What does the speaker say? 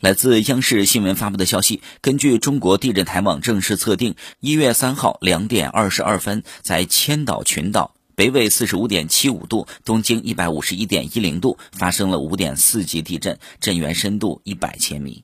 来自央视新闻发布的消息根据中国地震台网正式测定一月三号两点二十二分在千岛群岛北纬四十五点七五度东经一百五十一点一零度发生了五点四级地震震源深度一百千米。